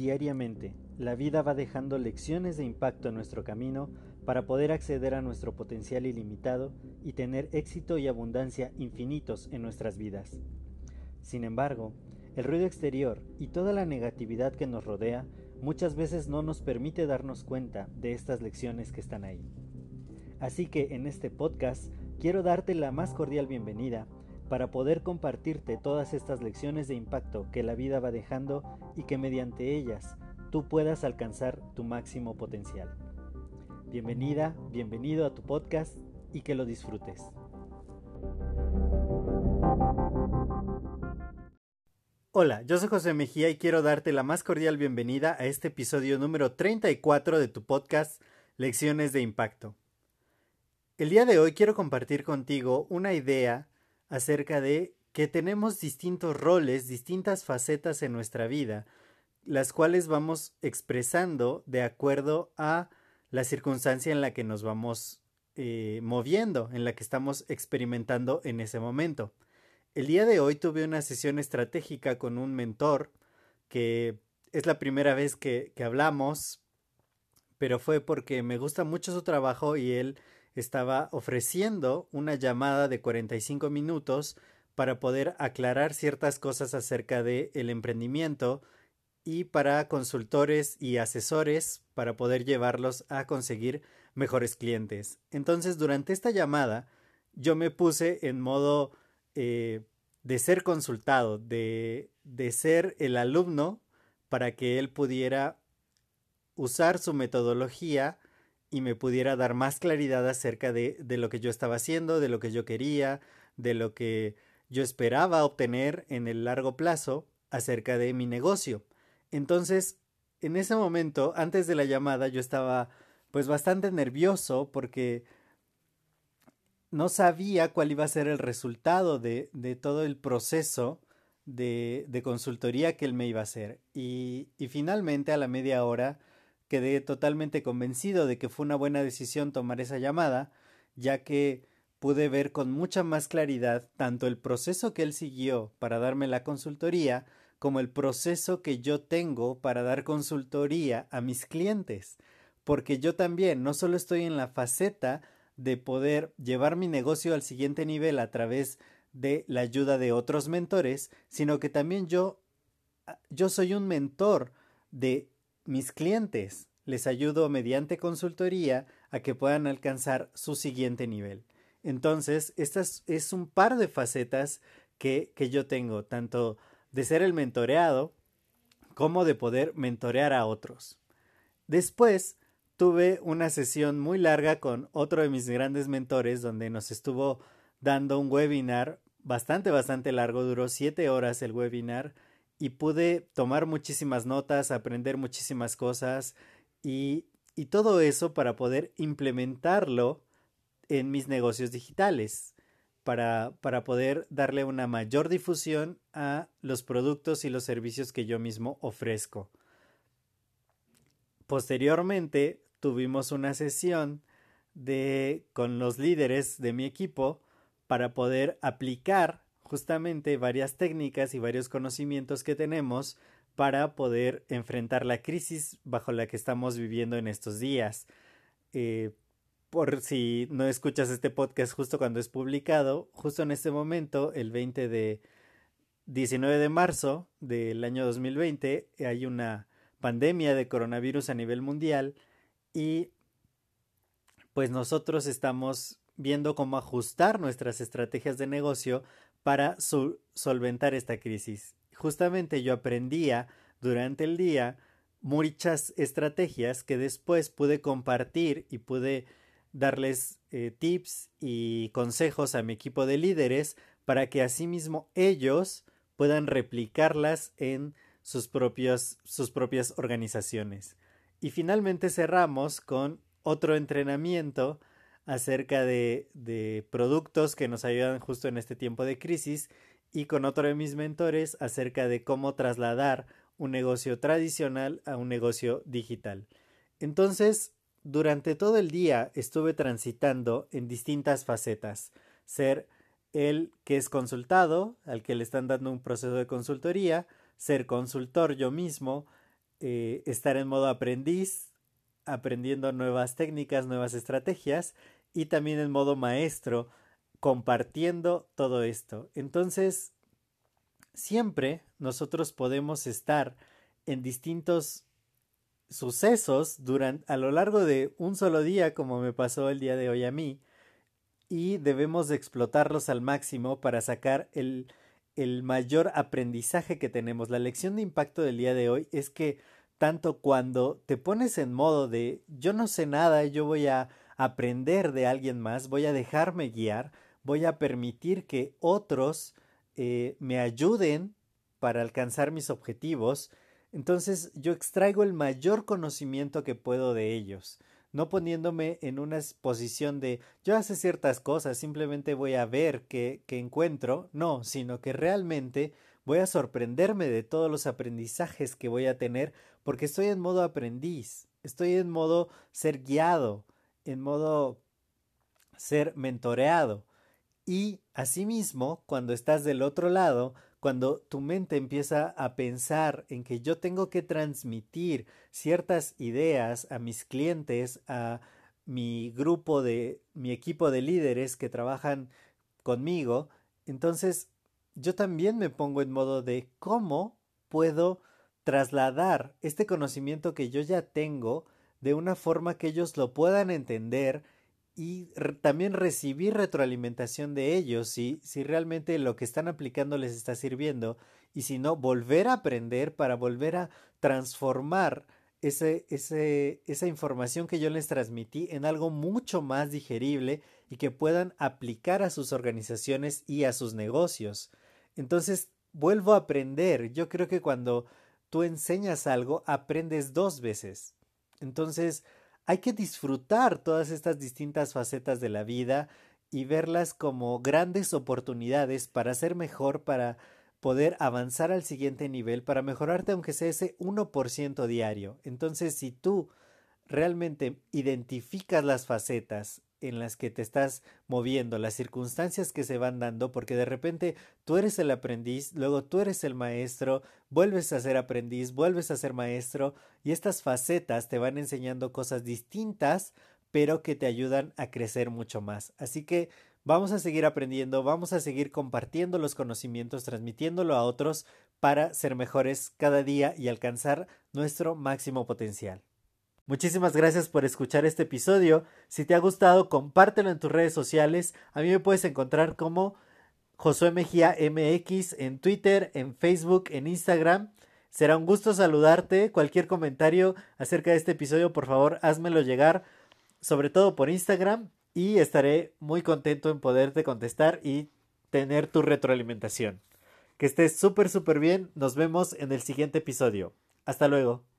Diariamente, la vida va dejando lecciones de impacto en nuestro camino para poder acceder a nuestro potencial ilimitado y tener éxito y abundancia infinitos en nuestras vidas. Sin embargo, el ruido exterior y toda la negatividad que nos rodea muchas veces no nos permite darnos cuenta de estas lecciones que están ahí. Así que en este podcast quiero darte la más cordial bienvenida para poder compartirte todas estas lecciones de impacto que la vida va dejando y que mediante ellas tú puedas alcanzar tu máximo potencial. Bienvenida, bienvenido a tu podcast y que lo disfrutes. Hola, yo soy José Mejía y quiero darte la más cordial bienvenida a este episodio número 34 de tu podcast Lecciones de Impacto. El día de hoy quiero compartir contigo una idea acerca de que tenemos distintos roles, distintas facetas en nuestra vida, las cuales vamos expresando de acuerdo a la circunstancia en la que nos vamos eh, moviendo, en la que estamos experimentando en ese momento. El día de hoy tuve una sesión estratégica con un mentor que es la primera vez que, que hablamos, pero fue porque me gusta mucho su trabajo y él estaba ofreciendo una llamada de 45 minutos para poder aclarar ciertas cosas acerca del el emprendimiento y para consultores y asesores para poder llevarlos a conseguir mejores clientes. Entonces, durante esta llamada, yo me puse en modo eh, de ser consultado, de, de ser el alumno para que él pudiera usar su metodología y me pudiera dar más claridad acerca de, de, lo que yo estaba haciendo, de lo que yo quería, de lo que yo esperaba obtener en el largo plazo acerca de mi negocio. Entonces, en ese momento, antes de la llamada, yo estaba pues bastante nervioso porque no sabía cuál iba a ser el resultado de, de todo el proceso de, de, consultoría que él me iba a hacer. Y, y finalmente, a la media hora, quedé totalmente convencido de que fue una buena decisión tomar esa llamada, ya que pude ver con mucha más claridad tanto el proceso que él siguió para darme la consultoría, como el proceso que yo tengo para dar consultoría a mis clientes. Porque yo también no solo estoy en la faceta de poder llevar mi negocio al siguiente nivel a través de la ayuda de otros mentores, sino que también yo yo soy un mentor de mis clientes. Les ayudo mediante consultoría a que puedan alcanzar su siguiente nivel. Entonces, estas es un par de facetas que, que yo tengo, tanto de ser el mentoreado como de poder mentorear a otros. Después, tuve una sesión muy larga con otro de mis grandes mentores donde nos estuvo dando un webinar bastante, bastante largo, duró siete horas el webinar y pude tomar muchísimas notas, aprender muchísimas cosas y, y todo eso para poder implementarlo en mis negocios digitales, para, para poder darle una mayor difusión a los productos y los servicios que yo mismo ofrezco. Posteriormente tuvimos una sesión de con los líderes de mi equipo para poder aplicar justamente varias técnicas y varios conocimientos que tenemos para poder enfrentar la crisis bajo la que estamos viviendo en estos días. Eh, por si no escuchas este podcast justo cuando es publicado, justo en este momento, el 20 de 19 de marzo del año 2020, hay una pandemia de coronavirus a nivel mundial y pues nosotros estamos viendo cómo ajustar nuestras estrategias de negocio para solventar esta crisis. Justamente yo aprendía durante el día muchas estrategias que después pude compartir y pude darles eh, tips y consejos a mi equipo de líderes para que asimismo ellos puedan replicarlas en sus, sus propias organizaciones. Y finalmente cerramos con otro entrenamiento acerca de, productos que nos ayudan justo en este tiempo de crisis y con otro de mis mentores acerca de cómo trasladar un negocio tradicional a un negocio digital. Entonces, durante todo el día estuve transitando en distintas facetas. Ser el que es consultado, al que le están dando un proceso de consultoría, ser consultor yo mismo, eh, estar en modo aprendiz, aprendiendo nuevas técnicas, nuevas estrategias y también en modo maestro, compartiendo todo esto. Entonces, siempre nosotros podemos estar en distintos sucesos durante a lo largo de un solo día, como me pasó el día de hoy a mí, y debemos explotarlos al máximo para sacar el, el mayor aprendizaje que tenemos. La lección de impacto del día de hoy es que tanto cuando te pones en modo de yo no sé nada, yo voy a aprender de alguien más, voy a dejarme guiar, voy a permitir que otros eh, me ayuden para alcanzar mis objetivos, entonces yo extraigo el mayor conocimiento que puedo de ellos no poniéndome en una posición de yo hace ciertas cosas, simplemente voy a ver qué, encuentro, no, sino que realmente voy a sorprenderme de todos los aprendizajes que voy a tener porque estoy en modo aprendiz, estoy en modo ser guiado, en modo ser mentoreado. Y asimismo, cuando estás del otro lado, cuando tu mente empieza a pensar en que yo tengo que transmitir ciertas ideas a mis clientes, a mi grupo de, mi equipo de líderes que trabajan conmigo, entonces yo también me pongo en modo de cómo puedo trasladar este conocimiento que yo ya tengo de una forma que ellos lo puedan entender y también recibir retroalimentación de ellos si, si realmente lo que están aplicando les está sirviendo y si no, volver a aprender para volver a transformar ese, ese, esa información que yo les transmití en algo mucho más digerible y que puedan aplicar a sus organizaciones y a sus negocios. Entonces, vuelvo a aprender. Yo creo que cuando tú enseñas algo, aprendes dos veces. Entonces, hay que disfrutar todas estas distintas facetas de la vida y verlas como grandes oportunidades para ser mejor, para poder avanzar al siguiente nivel, para mejorarte aunque sea ese 1% diario. Entonces, si tú realmente identificas las facetas en las que te estás moviendo, las circunstancias que se van dando, porque de repente tú eres el aprendiz, luego tú eres el maestro, vuelves a ser aprendiz, vuelves a ser maestro, y estas facetas te van enseñando cosas distintas, pero que te ayudan a crecer mucho más. Así que vamos a seguir aprendiendo, vamos a seguir compartiendo los conocimientos, transmitiéndolo a otros para ser mejores cada día y alcanzar nuestro máximo potencial. Muchísimas gracias por escuchar este episodio. Si te ha gustado, compártelo en tus redes sociales. A mí me puedes encontrar como Josué Mejía MX en Twitter, en Facebook, en Instagram. Será un gusto saludarte. Cualquier comentario acerca de este episodio, por favor, házmelo llegar, sobre todo por Instagram, y estaré muy contento en poderte contestar y tener tu retroalimentación. Que estés súper, súper bien. Nos vemos en el siguiente episodio. Hasta luego.